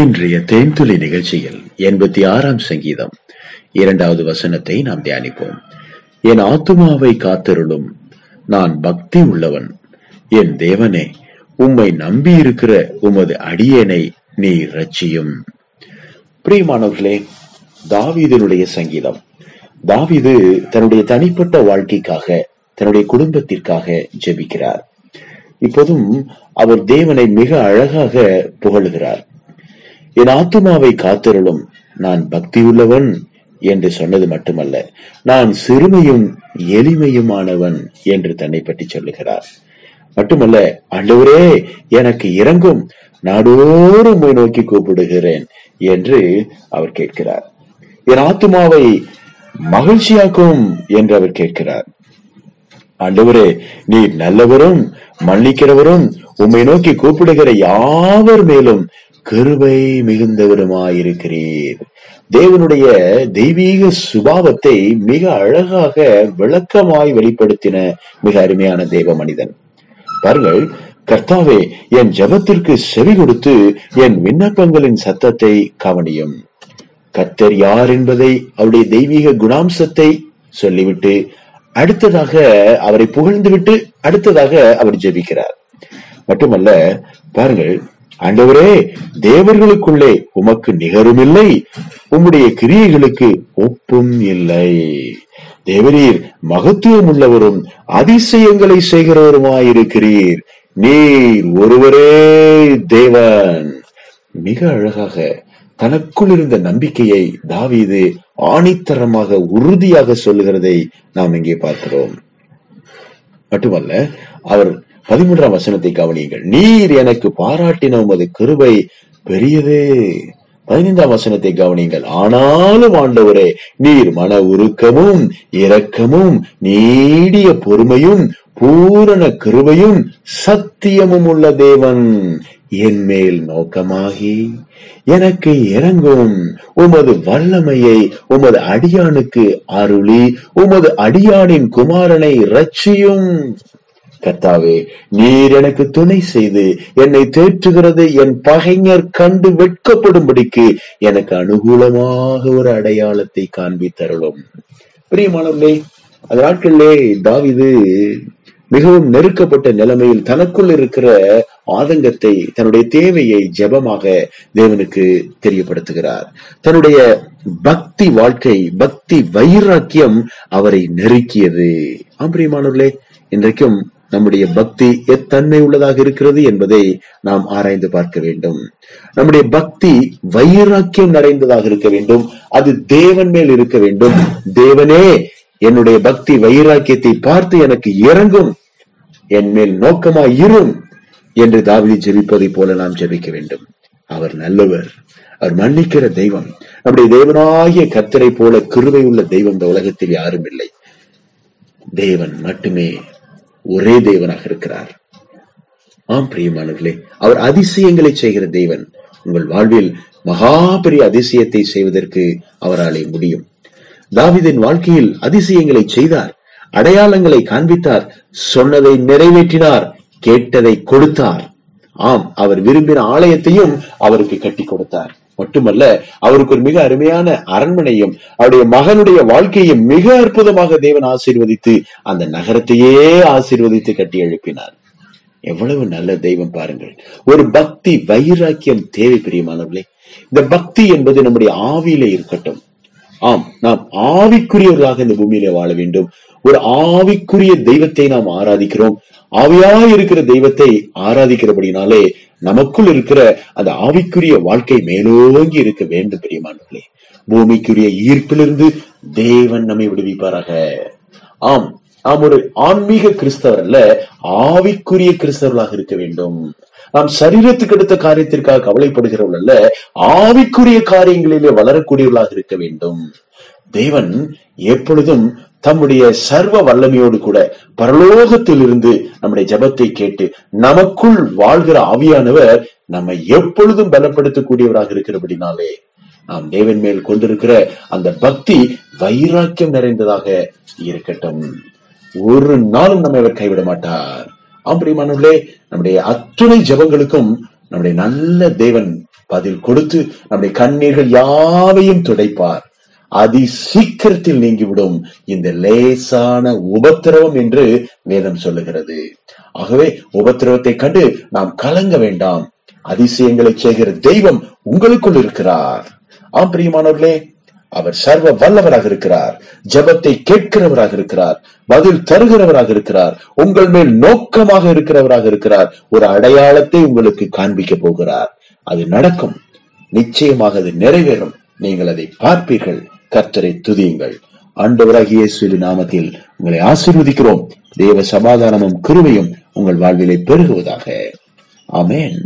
இன்றைய தேன்துளி நிகழ்ச்சியில் எண்பத்தி ஆறாம் சங்கீதம் இரண்டாவது வசனத்தை நாம் தியானிப்போம். என் ஆத்துமாவை காத்தருளும் நான் பக்தி உள்ளவன். என் தேவனே உம்மை நம்பி இருக்கிற உமது அடியனை நீ ரட்சியும் பிரியமானவர்களே தாவீதனுடைய சங்கீதம். தாவீது தன்னுடைய தனிப்பட்ட வாழ்க்கைக்காக தன்னுடைய குடும்பத்திற்காக ஜெபிக்கிறார். இப்போதும் அவர் தேவனை மிக அழகாக புகழுகிறார். என் ஆத்துமாவை காத்திருளும் நான் பக்தி உள்ளவன் என்று சொன்னது மட்டுமல்ல நான் சிறுமையும் எளிமையுமானவன் என்று தன்னை பற்றி சொல்லுகிறார். மட்டுமல்ல ஆண்டவரே எனக்கு இறங்கும் நாடோறும் நோக்கி கூப்பிடுகிறேன் என்று அவர் கேட்கிறார். என் ஆத்துமாவை மகிழ்ச்சியாக்கும் என்று அவர் கேட்கிறார். ஆண்டவரே நீர் நல்லவரும் மன்னிக்கிறவரும் உம்மை நோக்கி கூப்பிடுகிற யாவர் மேலும் கிருபை மிகுந்தவருமாயிருக்கிறீர். தேவனுடைய தெய்வீக சுபாவத்தை மிக அழகாக விளக்கமாய் வெளிப்படுத்தின மிக அருமையான தேவ மனிதன். பாருங்கள் கர்த்தாவே என் ஜெபத்திற்கு செவி கொடுத்து என் விண்ணப்பங்களின் சத்தத்தை கவனியும். கத்தர் யார் என்பதை அவருடைய தெய்வீக குணாம்சத்தை சொல்லிவிட்டு அடுத்ததாக அவரை புகழ்ந்துவிட்டு அடுத்ததாக அவர் ஜெபிக்கிறார். மட்டுமல்ல பாருங்கள் ஆண்டவரே தேவர்களுக்குள்ளே உமக்கு நிகருமில்லை. உம்முடைய கிரியைகளுக்கு ஒப்பும் இல்லை. தேவரீர் மகத்துவம் உள்ளவரும் அதிசயங்களை செய்கிறவருமாயிருக்கிறீர். நீர் ஒருவரே தேவன். மிக அழகாக தனக்குள் இருந்த நம்பிக்கையை தாவீது ஆணித்தரமாக உறுதியாக சொல்லுகிறதை நாம் இங்கே பார்க்கிறோம். மட்டுமல்ல அவர் பதிமூன்றாம் வசனத்தை கவனியுங்கள். நீர் எனக்கு பாராட்டின உமது கிருபை பெரியது. பதினைந்தாம் வசனத்தை கவனியுங்கள். ஆனாலும் ஆண்டவரே நீர் மன உருக்கமும் இரக்கமும் நீடிய பொறுமையும் பூரண கிருபையும் சத்தியமும் உள்ள தேவன். என் மேல் நோக்கமாகி எனக்கு இறங்கும். உமது வல்லமையை உமது அடியானுக்கு அருளி உமது அடியானின் குமாரனை ரட்சியும் கர்த்தாவே நீர் எனக்கு துணை செய்து என்னை தேற்றுகிறது என் பகைஞர் கண்டு வெட்கப்படும்படிக்கு எனக்கு அனுகூலமாக ஒரு அடையாளத்தை காண்பித்தருளும் பிரியமானவர்களே அந்த நாட்களிலே தாவிது மிகவும் நெருக்கப்பட்ட நிலைமையில் தனக்குள் இருக்கிற ஆதங்கத்தை தன்னுடைய தேவையை ஜெபமாக தேவனுக்கு தெரியப்படுத்துகிறார். தன்னுடைய பக்தி வாழ்க்கை பக்தி வைராக்கியம் அவரை நெருக்கியது. ஆம்பிரியமானவர்களே இன்றைக்கும் நம்முடைய பக்தி எத்தன்மை உள்ளதாக இருக்கிறது என்பதை நாம் ஆராய்ந்து பார்க்க வேண்டும். நம்முடைய பக்தி வைராக்கியம் நிறைந்ததாக இருக்க வேண்டும். அது தேவன் மேல் இருக்க வேண்டும். தேவனே என்னுடைய பக்தி வைராக்கியத்தை பார்த்து எனக்கு இறங்கும். என் மேல் நோக்கமா இரும் என்று தாவிதி ஜெபிப்பதை போல நாம் ஜெபிக்க வேண்டும். அவர் நல்லவர். அவர் மன்னிக்கிற தெய்வம். நம்முடைய தேவனாகிய கத்தரை போல கிருவை உள்ள தெய்வம் இந்த உலகத்தில் யாரும் இல்லை. தேவன் மட்டுமே. ஒரே தேவனாக இருக்கிறார். ஆம் பிரியமானவர்களே அவர் அதிசயங்களை செய்கிற தேவன். உங்கள் வாழ்வில் மகா பெரிய அதிசயத்தை செய்வதற்கு அவராலே முடியும். தாவிதின் வாழ்க்கையில் அதிசயங்களை செய்தார் அடையாளங்களை காண்பித்தார் சொன்னதை நிறைவேற்றினார் கேட்டதை கொடுத்தார். ஆம் அவர் விரும்பின ஆலயத்தையும் அவருக்கு கட்டி கொடுத்தார். மட்டுமல்ல அவருக்கு ஒரு மிக அருமையான அரண்மனையும் அவருடைய மகனுடைய வாழ்க்கையும் மிக அற்புதமாக தேவன் ஆசீர்வதித்து அந்த நகரத்தையே ஆசீர்வதித்து கட்டி எழுப்பினார். எவ்வளவு நல்ல தெய்வம் பாருங்கள். ஒரு பக்தி வைராக்கியம் தேவை பிரியமானவர்களே. இந்த பக்தி என்பது நம்முடைய ஆவியிலே இருக்கட்டும். ஆம் நாம் ஆவிக்குரியவர்களாக இந்த பூமியில வாழ வேண்டும். ஒரு ஆவிக்குரிய தெய்வத்தை நாம் ஆராதிக்கிறோம். ஆவியாய் இருக்கிற தெய்வத்தை ஆராதிக்கிறபடினாலே நமக்குள் இருக்கிற அந்த ஆவிக்குரிய வாழ்க்கை மேலோங்கி இருக்க வேண்டும் பெரியமானவர்களே. பூமிக்குரிய ஈர்ப்பிலிருந்து தேவன் நம்மை விடுவிப்பாராக. ஆம் நாம் ஒரு ஆன்மீக கிறிஸ்தவர் அல்ல ஆவிக்குரிய கிறிஸ்தவர்களாக இருக்க வேண்டும். நாம் சரீரத்துக்கு எடுத்த காரியத்திற்காக கவலைப்படுகிறவர்கள் அல்ல ஆவிக்குரிய காரியங்களிலே வளரக்கூடியவர்களாக இருக்க வேண்டும். தேவன் எப்பொழுதும் தம்முடைய சர்வ வல்லமையோடு கூட பரலோகத்தில் இருந்து நம்முடைய ஜபத்தை கேட்டு நமக்குள் வாழ்கிற ஆவியானவர் நம்மை எப்பொழுதும் பலப்படுத்தக்கூடியவராக இருக்கிறபடினாலே நாம் தேவன் மேல் கொண்டிருக்கிற அந்த பக்தி வைராக்கியம் நிறைந்ததாக இருக்கட்டும். ஒரு நாளும் நம்மை அவர் கைவிட மாட்டார். ஆம்பரியமானவர்களே நம்முடைய அத்துணை ஜபங்களுக்கும் நம்முடைய நல்ல தேவன் பதில் கொடுத்து நம்முடைய கண்ணீர்கள் யாவையும் துடைப்பார். அதி சீக்கிரத்தில் நீங்கிவிடும் இந்த லேசான உபத்திரவம் என்று வேதம் சொல்லுகிறது. ஆகவே உபத்திரவத்தை கண்டு நாம் கலங்க வேண்டாம். அதிசயங்களை செய்கிற தெய்வம் உங்களுக்குள் இருக்கிறார். ஆம் பிரியமானவர்களே அவர் சர்வ வல்லவராக இருக்கிறார். ஜெபத்தை கேட்கிறவராக இருக்கிறார். பதில் தருகிறவராக இருக்கிறார். உங்கள் மேல் நோக்கமாக இருக்கிறவராக இருக்கிறார். ஒரு அடையாளத்தை உங்களுக்கு காண்பிக்க போகிறார். அது நடக்கும். நிச்சயமாக அது நிறைவேறும். நீங்கள் அதை பார்ப்பீர்கள். கர்த்தரை துதியுங்கள். ஆண்டவராகிய இயேசுவின் நாமத்தில் உங்களை ஆசீர்வதிக்கிறோம். தேவ சமாதானமும் கிருமையும் உங்கள் வாழ்விலே பெருகுவதாக. அமேன்